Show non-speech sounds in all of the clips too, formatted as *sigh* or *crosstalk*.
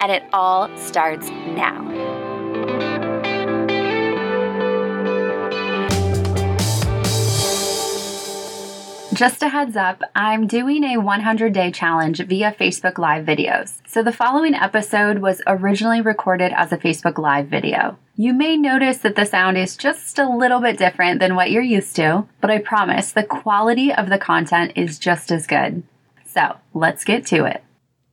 And it all starts now. Just a heads up, I'm doing a 100 day challenge via Facebook Live videos. So the following episode was originally recorded as a Facebook Live video. You may notice that the sound is just a little bit different than what you're used to, but I promise the quality of the content is just as good. So let's get to it.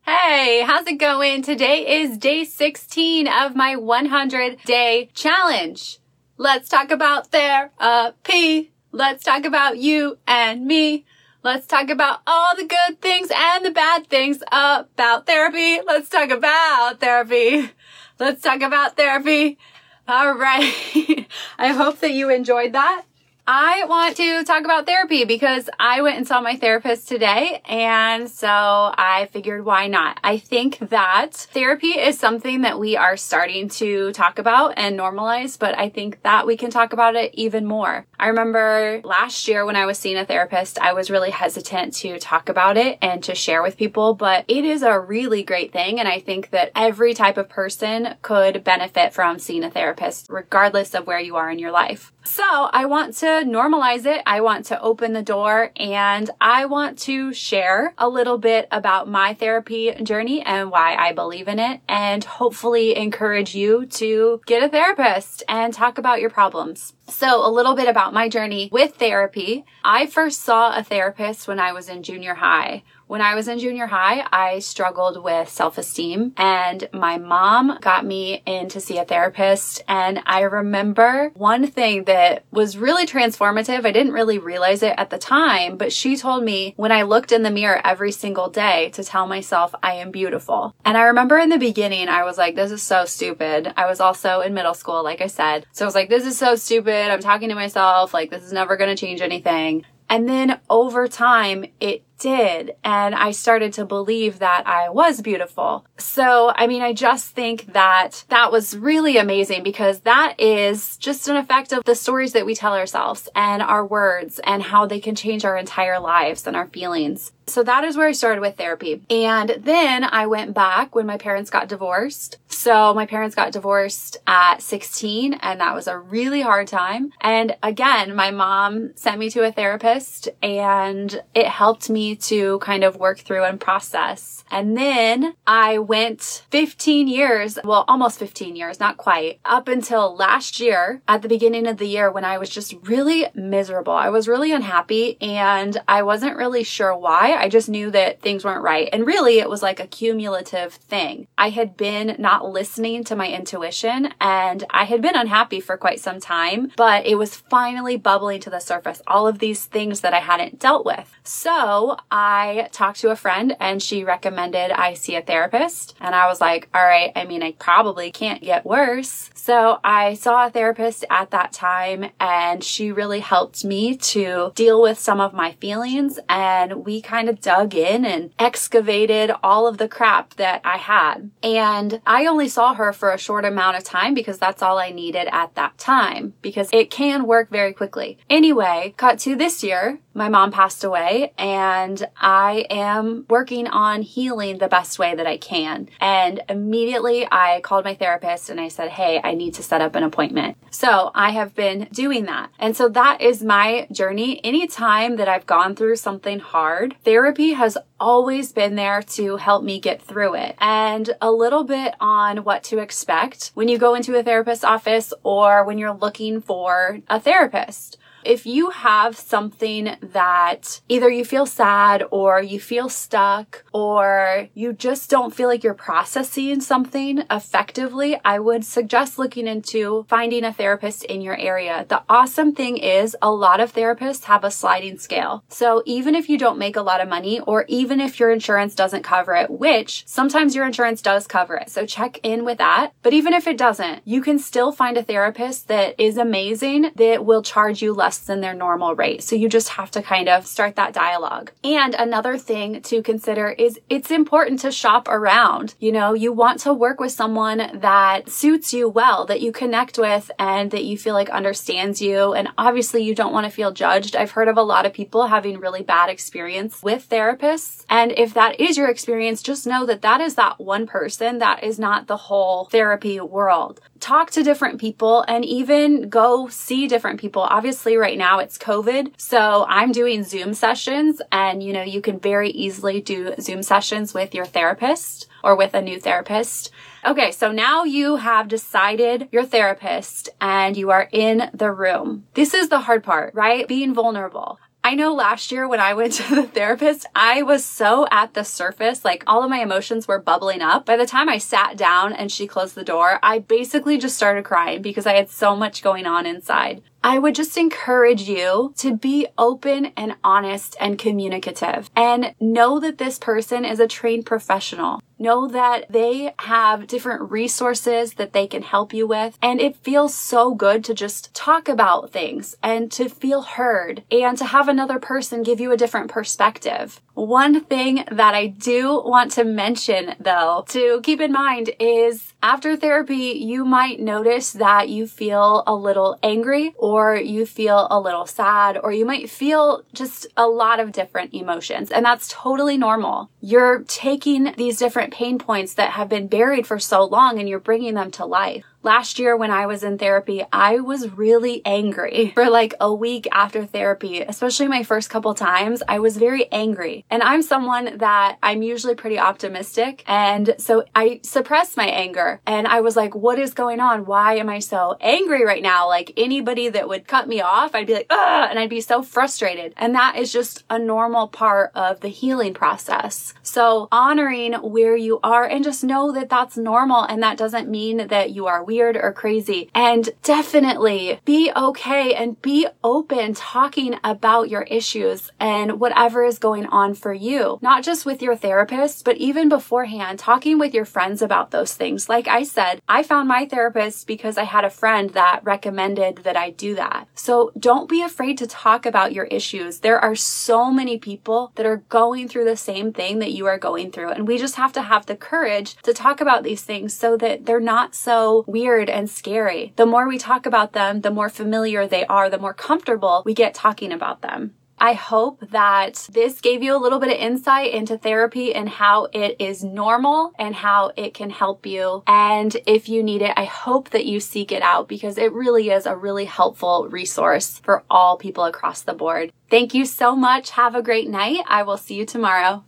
Hey, how's it going? Today is day 16 of my 100 day challenge. Let's talk about therapy. Let's talk about you and me. Let's talk about all the good things and the bad things about therapy. Let's talk about therapy. Let's talk about therapy. All right. *laughs* I hope that you enjoyed that. I want to talk about therapy because I went and saw my therapist today. And so I figured why not? I think that therapy is something that we are starting to talk about and normalize, but I think that we can talk about it even more. I remember last year when I was seeing a therapist, I was really hesitant to talk about it and to share with people, but it is a really great thing. And I think that every type of person could benefit from seeing a therapist, regardless of where you are in your life. So I want to normalize it. I want to open the door and I want to share a little bit about my therapy journey and why I believe in it and hopefully encourage you to get a therapist and talk about your problems. So, a little bit about my journey with therapy. I first saw a therapist when I was in junior high. When I was in junior high, I struggled with self esteem and my mom got me in to see a therapist. And I remember one thing that was really transformative. I didn't really realize it at the time, but she told me when I looked in the mirror every single day to tell myself I am beautiful. And I remember in the beginning, I was like, this is so stupid. I was also in middle school, like I said. So I was like, this is so stupid. I'm talking to myself. Like, this is never going to change anything. And then over time, it did. And I started to believe that I was beautiful. So, I mean, I just think that that was really amazing because that is just an effect of the stories that we tell ourselves and our words and how they can change our entire lives and our feelings. So that is where I started with therapy. And then I went back when my parents got divorced. So my parents got divorced at 16 and that was a really hard time. And again, my mom sent me to a therapist and it helped me to kind of work through and process. And then I went 15 years, well, almost 15 years, not quite, up until last year at the beginning of the year when I was just really miserable. I was really unhappy and I wasn't really sure why. I just knew that things weren't right. And really, it was like a cumulative thing. I had been not listening to my intuition and I had been unhappy for quite some time, but it was finally bubbling to the surface. All of these things that I hadn't dealt with. So I talked to a friend and she recommended I see a therapist. And I was like, all right, I mean, I probably can't get worse. So I saw a therapist at that time and she really helped me to deal with some of my feelings. And we kind of dug in and excavated all of the crap that I had. And I only saw her for a short amount of time because that's all I needed at that time because it can work very quickly. Anyway, cut to this year, my mom passed away and I am working on healing the best way that I can. And immediately I called my therapist and I said, Hey, I need to set up an appointment. So I have been doing that. And so that is my journey. Anytime that I've gone through something hard, therapy has always been there to help me get through it. And a little bit on what to expect when you go into a therapist's office or when you're looking for a therapist. If you have something that either you feel sad or you feel stuck or you just don't feel like you're processing something effectively, I would suggest looking into finding a therapist in your area. The awesome thing is a lot of therapists have a sliding scale. So even if you don't make a lot of money or even if your insurance doesn't cover it, which sometimes your insurance does cover it. So check in with that. But even if it doesn't, you can still find a therapist that is amazing that will charge you than their normal rate. So you just have to kind of start that dialogue. And another thing to consider is it's important to shop around. You know, you want to work with someone that suits you well, that you connect with and that you feel like understands you. And obviously you don't want to feel judged. I've heard of a lot of people having really bad experience with therapists. And if that is your experience, just know that that is that one person. That is not the whole therapy world. Talk to different people and even go see different people. Obviously right now it's COVID. So I'm doing Zoom sessions and you know, you can very easily do Zoom sessions with your therapist or with a new therapist. Okay, so now you have decided your therapist and you are in the room. This is the hard part, right? Being vulnerable. I know last year when I went to the therapist, I was so at the surface, like all of my emotions were bubbling up. By the time I sat down and she closed the door, I basically just started crying because I had so much going on inside. I would just encourage you to be open and honest and communicative and know that this person is a trained professional. Know that they have different resources that they can help you with. And it feels so good to just talk about things and to feel heard and to have another person give you a different perspective. One thing that I do want to mention though, to keep in mind is after therapy, you might notice that you feel a little angry or you feel a little sad or you might feel just a lot of different emotions. And that's totally normal. You're taking these different pain points that have been buried for so long and you're bringing them to life. Last year when I was in therapy, I was really angry *laughs* for like a week after therapy, especially my first couple times. I was very angry. And I'm someone that I'm usually pretty optimistic. And so I suppressed my anger and I was like, what is going on? Why am I so angry right now? Like anybody that would cut me off, I'd be like, ugh, and I'd be so frustrated. And that is just a normal part of the healing process. So honoring where you are and just know that that's normal and that doesn't mean that you are weak weird or crazy. And definitely be okay and be open talking about your issues and whatever is going on for you, not just with your therapist, but even beforehand, talking with your friends about those things. Like I said, I found my therapist because I had a friend that recommended that I do that. So don't be afraid to talk about your issues. There are so many people that are going through the same thing that you are going through. And we just have to have the courage to talk about these things so that they're not so weird weird and scary. The more we talk about them, the more familiar they are, the more comfortable we get talking about them. I hope that this gave you a little bit of insight into therapy and how it is normal and how it can help you. And if you need it, I hope that you seek it out because it really is a really helpful resource for all people across the board. Thank you so much. Have a great night. I will see you tomorrow.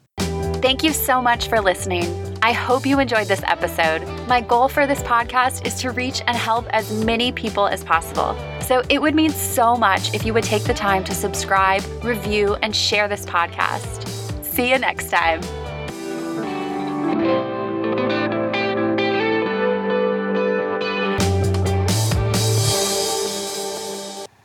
Thank you so much for listening. I hope you enjoyed this episode. My goal for this podcast is to reach and help as many people as possible. So it would mean so much if you would take the time to subscribe, review, and share this podcast. See you next time.